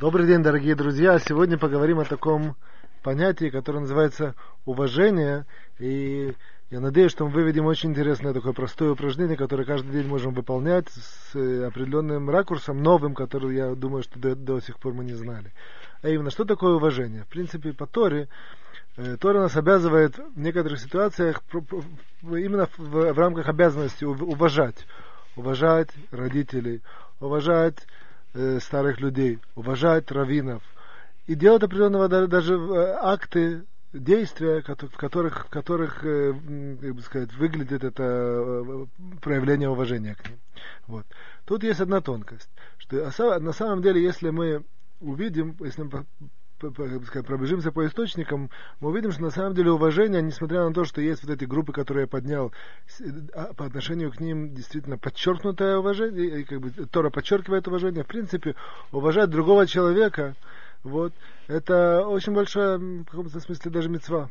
Добрый день, дорогие друзья. Сегодня поговорим о таком понятии, которое называется уважение. И я надеюсь, что мы выведем очень интересное такое простое упражнение, которое каждый день можем выполнять с э, определенным ракурсом, новым, который, я думаю, что до, до сих пор мы не знали. А именно, что такое уважение? В принципе, по Торе, э, Тора нас обязывает в некоторых ситуациях именно в, в рамках обязанности уважать. Уважать родителей, уважать э, старых людей, уважать раввинов и делать определенного даже э, акты, действия, в которых, в которых э, как бы сказать, выглядит это проявление уважения к ним. Вот. Тут есть одна тонкость, что на самом деле, если мы увидим, если мы пробежимся по источникам, мы увидим, что на самом деле уважение, несмотря на то, что есть вот эти группы, которые я поднял, а, по отношению к ним действительно подчеркнутое уважение, и как бы Тора подчеркивает уважение, в принципе, уважать другого человека, вот, это очень большая, в каком-то смысле, даже мецва.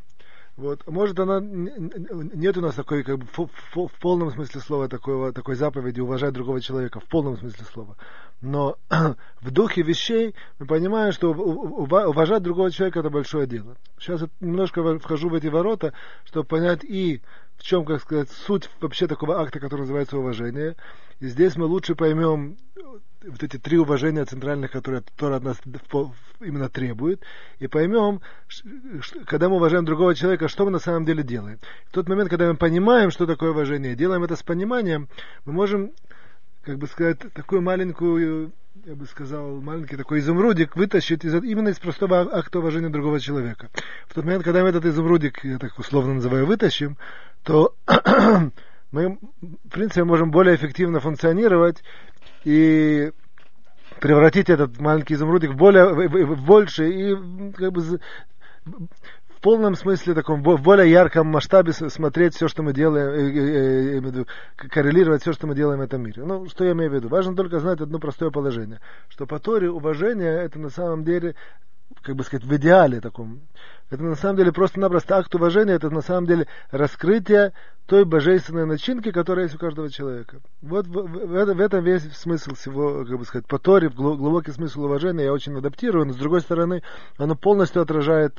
Вот. Может, она нет у нас такой, как бы, в, полном смысле слова такого, такой заповеди уважать другого человека, в полном смысле слова. Но в духе вещей мы понимаем, что уважать другого человека это большое дело. Сейчас я немножко вхожу в эти ворота, чтобы понять и в чем, как сказать, суть вообще такого акта, который называется уважение. И здесь мы лучше поймем вот эти три уважения центральных, которые Тора от нас именно требует, и поймем, когда мы уважаем другого человека, что мы на самом деле делаем. В тот момент, когда мы понимаем, что такое уважение, делаем это с пониманием, мы можем, как бы сказать, такую маленькую, я бы сказал, маленький такой изумрудик вытащить из, именно из простого акта уважения другого человека. В тот момент, когда мы этот изумрудик, я так условно называю, вытащим, то мы, в принципе, можем более эффективно функционировать и превратить этот маленький изумрудик в более в, в больше и как бы в полном смысле таком в более ярком масштабе смотреть все, что мы делаем, э, э, э, коррелировать все, что мы делаем в этом мире. Ну, что я имею в виду? Важно только знать одно простое положение, что по Торе уважение это на самом деле как бы сказать, в идеале таком. Это на самом деле просто-напросто акт уважения, это на самом деле раскрытие той божественной начинки, которая есть у каждого человека. Вот в, в, в, этом весь смысл всего, как бы сказать, по Торе, глубокий смысл уважения, я очень адаптирую, но с другой стороны, оно полностью отражает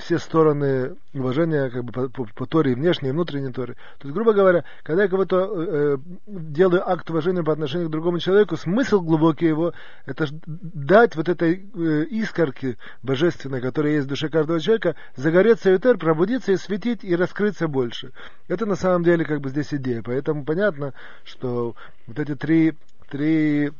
все стороны уважения как бы по, по, по Торе, внешней, и внутренней Торе. То есть, грубо говоря, когда я кого-то э, э, делаю акт уважения по отношению к другому человеку, смысл глубокий его, это дать вот этой э, искорке божественной, которая есть в душе каждого человека, загореться ютер, пробудиться и светить, и раскрыться больше. Это на самом деле как бы здесь идея. Поэтому понятно, что вот эти три, три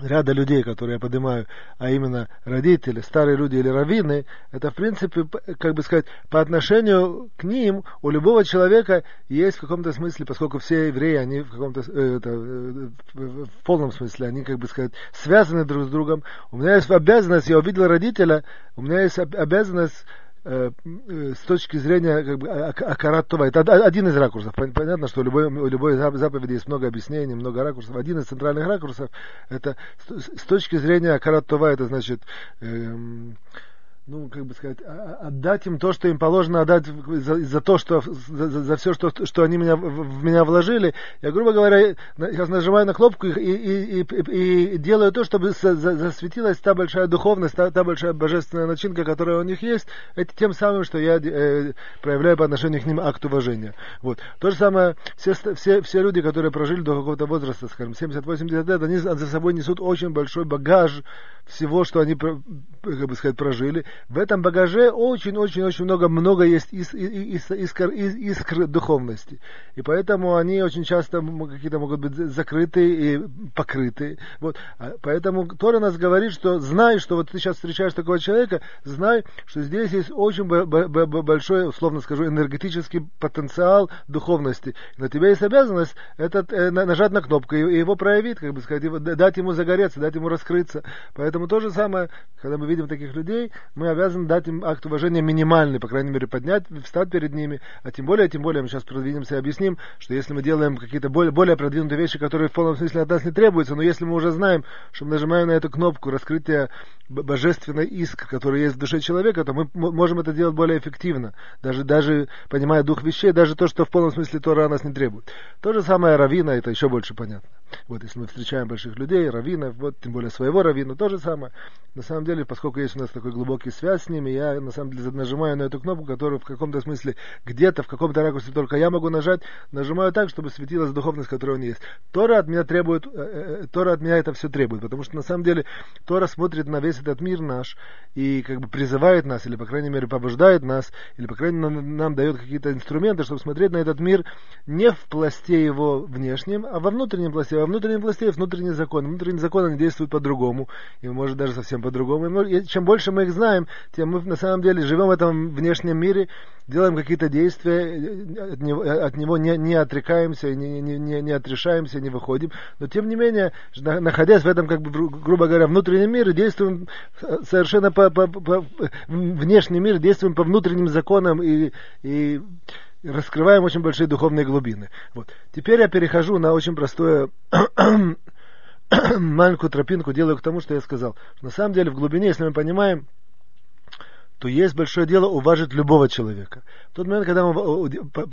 ряда людей, которые я поднимаю, а именно родители, старые люди или раввины, это в принципе, как бы сказать, по отношению к ним у любого человека есть в каком-то смысле, поскольку все евреи, они в каком-то, э, это, э, в полном смысле, они, как бы сказать, связаны друг с другом. У меня есть обязанность, я увидел родителя, у меня есть обязанность с точки зрения как бы, Акарат Това. Это один из ракурсов. Понятно, что у любой, у любой заповеди есть много объяснений, много ракурсов. Один из центральных ракурсов это с точки зрения Акарат Това, это значит эм, ну, как бы сказать, а, а, отдать им то, что им положено отдать за, за то, что, за, за все, что, что они меня, в меня вложили. Я, грубо говоря, сейчас нажимаю на кнопку и, и, и, и, делаю то, чтобы засветилась та большая духовность, та, та большая божественная начинка, которая у них есть, это тем самым, что я э, проявляю по отношению к ним акт уважения. Вот. То же самое, все, все, все люди, которые прожили до какого-то возраста, скажем, 70-80 лет, они за собой несут очень большой багаж всего, что они, как бы сказать, прожили в этом багаже очень-очень-очень много, много есть ис, ис, ис, искр, ис, искр духовности. И поэтому они очень часто какие-то могут быть закрыты и покрыты. Вот. А поэтому Тора нас говорит, что знай, что вот ты сейчас встречаешь такого человека, знай, что здесь есть очень большой, условно скажу, энергетический потенциал духовности. На тебя есть обязанность этот, э, нажать на кнопку и его проявить, как бы сказать, дать ему загореться, дать ему раскрыться. Поэтому то же самое, когда мы видим таких людей, мы мы обязаны дать им акт уважения минимальный, по крайней мере, поднять, встать перед ними. А тем более, тем более, мы сейчас продвинемся и объясним, что если мы делаем какие-то более, более продвинутые вещи, которые в полном смысле от нас не требуются, но если мы уже знаем, что мы нажимаем на эту кнопку раскрытия божественный иск, который есть в душе человека, то мы можем это делать более эффективно, даже, даже понимая дух вещей, даже то, что в полном смысле Тора нас не требует. То же самое равина, это еще больше понятно. Вот если мы встречаем больших людей, раввинов, вот тем более своего раввина, то же самое. На самом деле, поскольку есть у нас такой глубокий связь с ними, я на самом деле нажимаю на эту кнопку, которую в каком-то смысле где-то, в каком-то ракурсе только я могу нажать, нажимаю так, чтобы светилась духовность, которая у меня есть. Тора от меня требует, э, э, Тора от меня это все требует, потому что на самом деле Тора смотрит на весь этот мир наш и как бы призывает нас, или по крайней мере побуждает нас, или по крайней мере нам, нам дает какие-то инструменты, чтобы смотреть на этот мир не в пласте его внешнем, а во внутреннем пласте, во внутреннем пласте есть внутренний закон. Внутренний закон, они действуют по-другому, и может даже совсем по-другому. И чем больше мы их знаем, тем мы на самом деле живем в этом внешнем мире, делаем какие-то действия, от него, от него не, не отрекаемся, не, не, не, не отрешаемся, не выходим. Но тем не менее, находясь в этом, как бы, грубо говоря, внутреннем мире, действуем совершенно по, по, по внешнем мире, действуем по внутренним законам и, и раскрываем очень большие духовные глубины. Вот. Теперь я перехожу на очень простое маленькую тропинку, делаю к тому, что я сказал. На самом деле в глубине, если мы понимаем, то есть большое дело уважить любого человека. В тот момент, когда мы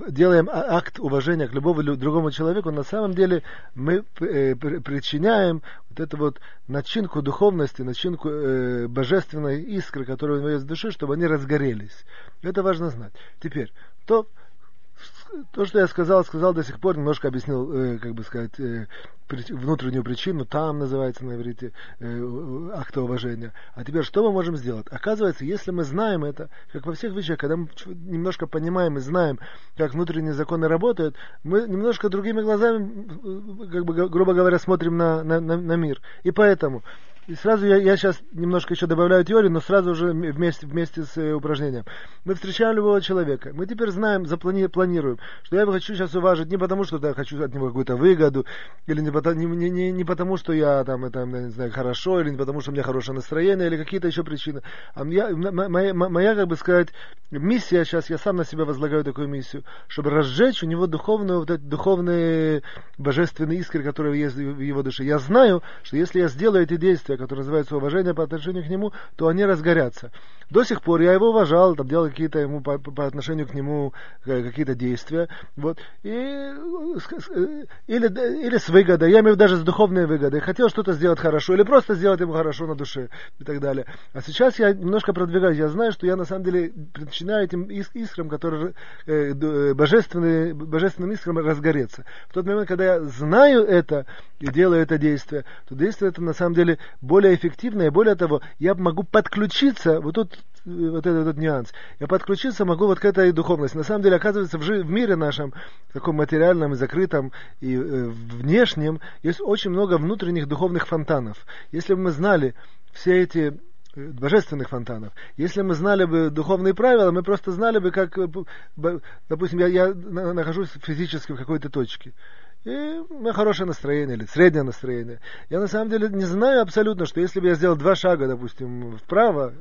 делаем а, акт уважения к любому другому человеку, на самом деле мы э, причиняем вот эту вот начинку духовности, начинку э, божественной искры, которая у него есть в душе, чтобы они разгорелись. Это важно знать. Теперь, то то, что я сказал, сказал до сих пор, немножко объяснил, э, как бы сказать, э, внутреннюю причину, там называется на иврите э, акта уважения. А теперь что мы можем сделать? Оказывается, если мы знаем это, как во всех вещах, когда мы немножко понимаем и знаем, как внутренние законы работают, мы немножко другими глазами, э, как бы, грубо говоря, смотрим на, на, на, на мир. И поэтому и сразу я, я сейчас немножко еще добавляю теорию, но сразу же вместе, вместе с э, упражнением. Мы встречаем любого человека. Мы теперь знаем, заплани, планируем, что я его хочу сейчас уважить не потому, что я хочу от него какую-то выгоду, или не, потому, не, не, не потому, что я там, это, не знаю, хорошо, или не потому, что у меня хорошее настроение, или какие-то еще причины. А я, моя, моя, как бы сказать, миссия сейчас, я сам на себя возлагаю такую миссию, чтобы разжечь у него духовную, вот эти духовные божественные искры, которые есть в его душе. Я знаю, что если я сделаю эти действия, которые называются уважение по отношению к нему, то они разгорятся. До сих пор я его уважал, там, делал какие-то ему по, по отношению к нему э, какие-то действия. Вот. И, э, или, или с выгодой, я имею в виду даже с духовной выгодой. Хотел что-то сделать хорошо, или просто сделать ему хорошо на душе и так далее. А сейчас я немножко продвигаюсь. Я знаю, что я на самом деле начинаю этим искрам, которые э, божественные, божественным искрам разгореться. В тот момент, когда я знаю это и делаю это действие, то действие это на самом деле более эффективно, и более того, я могу подключиться, вот тут э, вот этот, этот нюанс, я подключиться могу вот к этой духовности. На самом деле, оказывается, в, в мире нашем, таком материальном и закрытом, и э, внешнем, есть очень много внутренних духовных фонтанов. Если бы мы знали все эти э, божественных фонтанов. Если мы знали бы духовные правила, мы просто знали бы, как, э, допустим, я, я нахожусь физически в какой-то точке и хорошее настроение или среднее настроение. Я на самом деле не знаю абсолютно, что если бы я сделал два шага, допустим, вправо,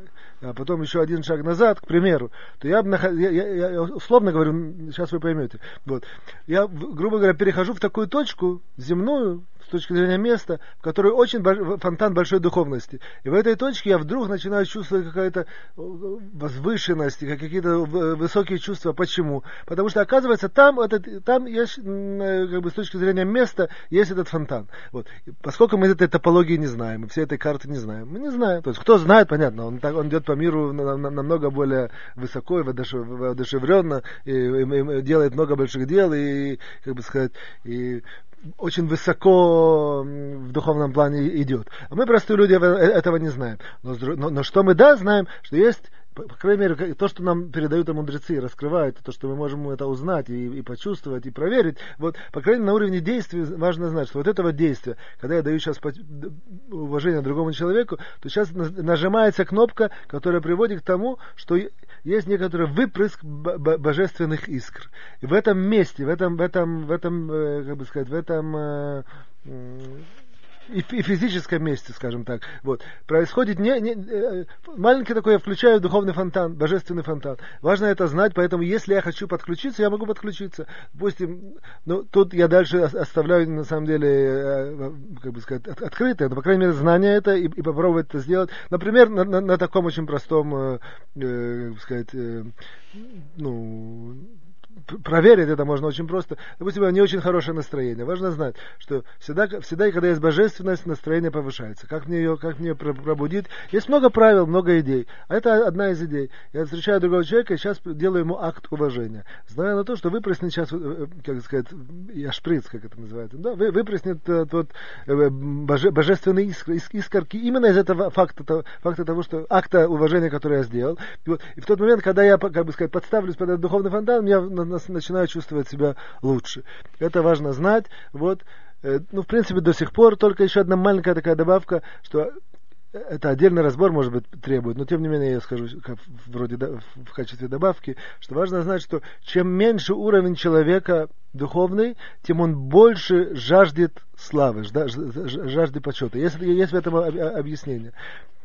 а потом еще один шаг назад, к примеру, то я, бы, я, я, я условно говорю, сейчас вы поймете, вот, я, грубо говоря, перехожу в такую точку земную, точки зрения места, в которой очень фонтан большой духовности. И в этой точке я вдруг начинаю чувствовать какая-то возвышенность, какие-то высокие чувства. Почему? Потому что, оказывается, там, этот, там есть, э, как бы, с точки зрения места, есть этот фонтан. Вот. Поскольку мы этой топологии не знаем, мы все этой карты не знаем, мы не знаем. То есть, кто знает, понятно, он, так, он идет по миру намного более высоко и воодушевленно, и, и, и делает много больших дел, и, как бы сказать, и очень высоко в духовном плане идет. А мы, простые люди, этого не знаем. Но, но, но что мы да знаем, что есть по, по крайней мере, то, что нам передают мудрецы, раскрывают, то, что мы можем это узнать и, и почувствовать, и проверить, вот, по крайней мере, на уровне действия важно знать, что вот этого действия, когда я даю сейчас уважение другому человеку, то сейчас нажимается кнопка, которая приводит к тому, что есть некоторый выпрыск божественных искр. И в этом месте, в этом, в этом, в этом, э, как бы сказать, в этом э, и, и физическом месте, скажем так. Вот. Происходит не, не, э, маленький такой, я включаю духовный фонтан, божественный фонтан. Важно это знать, поэтому если я хочу подключиться, я могу подключиться. Допустим, ну, тут я дальше оставляю, на самом деле, э, как бы сказать, открытое, но, по крайней мере, знание это и, и попробовать это сделать. Например, на, на, на таком очень простом, э, э, как сказать, э, ну, проверить это можно очень просто. Допустим, не очень хорошее настроение. Важно знать, что всегда, всегда и когда есть божественность, настроение повышается. Как мне ее, как мне пробудить? Есть много правил, много идей. А это одна из идей. Я встречаю другого человека и сейчас делаю ему акт уважения. Зная на то, что выплеснет сейчас, э, как сказать, я шприц, как это называется, да, вы, выплеснет э, тот э, боже, божественный искр, искорки именно из этого факта, факта того, что акта уважения, который я сделал. И, вот, и в тот момент, когда я, как бы сказать, подставлюсь под этот духовный фонтан, я начинаю чувствовать себя лучше. Это важно знать. Вот, э, ну, в принципе, до сих пор только еще одна маленькая такая добавка, что это отдельный разбор, может быть, требует, но тем не менее я скажу как, вроде в качестве добавки, что важно знать, что чем меньше уровень человека духовный, тем он больше жаждет славы, жаждет почета. Есть, есть в этом объяснение.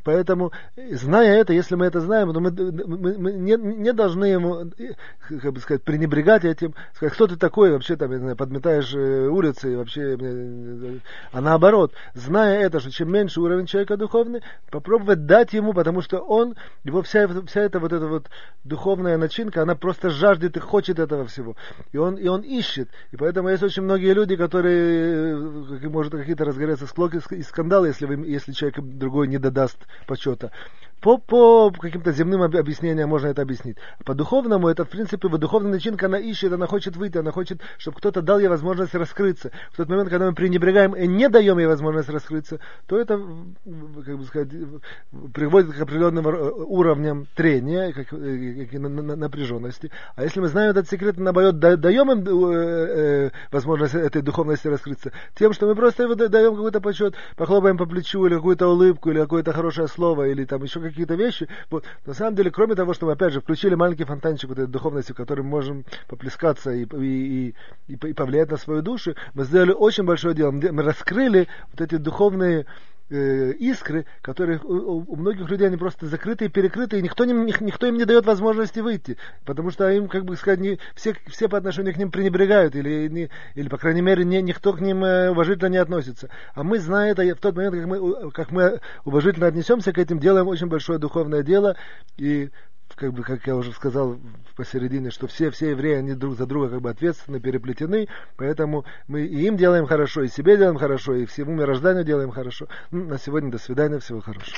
Поэтому, зная это, если мы это знаем, то мы, мы, мы не, не должны ему, как бы сказать, пренебрегать этим, сказать, кто ты такой, вообще там, я знаю, подметаешь э, улицы, вообще, а наоборот, зная это, что чем меньше уровень человека духовный, попробовать дать ему, потому что он, его вся, вся эта вот эта вот духовная начинка, она просто жаждет и хочет этого всего. И он, и он ищет. И поэтому есть очень многие люди, которые, э, может, какие-то разгорятся склоки и скандалы, если, вы, если человек другой не додаст почета. По, по каким-то земным объяснениям можно это объяснить. По духовному, это, в принципе, вот духовная начинка, она ищет, она хочет выйти, она хочет, чтобы кто-то дал ей возможность раскрыться. В тот момент, когда мы пренебрегаем и не даем ей возможность раскрыться, то это, как бы сказать, приводит к определенным уровням трения, как, как напряженности. А если мы знаем этот секрет, наоборот, даем им э, э, возможность этой духовности раскрыться, тем, что мы просто даем какой-то почет, похлопаем по плечу, или какую-то улыбку, или какое-то хорошее слово, или там еще какие-то вещи. Вот. На самом деле, кроме того, что мы, опять же, включили маленький фонтанчик вот этой духовности, в котором можем поплескаться и, и, и, и повлиять на свою душу, мы сделали очень большое дело. Мы раскрыли вот эти духовные э, искры, которые у, у многих людей они просто закрыты и перекрыты, и никто, не, никто им не дает возможности выйти, потому что им, как бы сказать, не, все, все по отношению к ним пренебрегают, или, не, или по крайней мере, не, никто к ним э, уважительно не относится. А мы, зная это, в тот момент, как мы, как мы уважительно отнесемся к этим, делаем очень большое духовное дело, и как бы, как я уже сказал посередине, что все, все евреи, они друг за друга как бы ответственны, переплетены, поэтому мы и им делаем хорошо, и себе делаем хорошо, и всему мирозданию делаем хорошо. Ну, на сегодня до свидания, всего хорошего.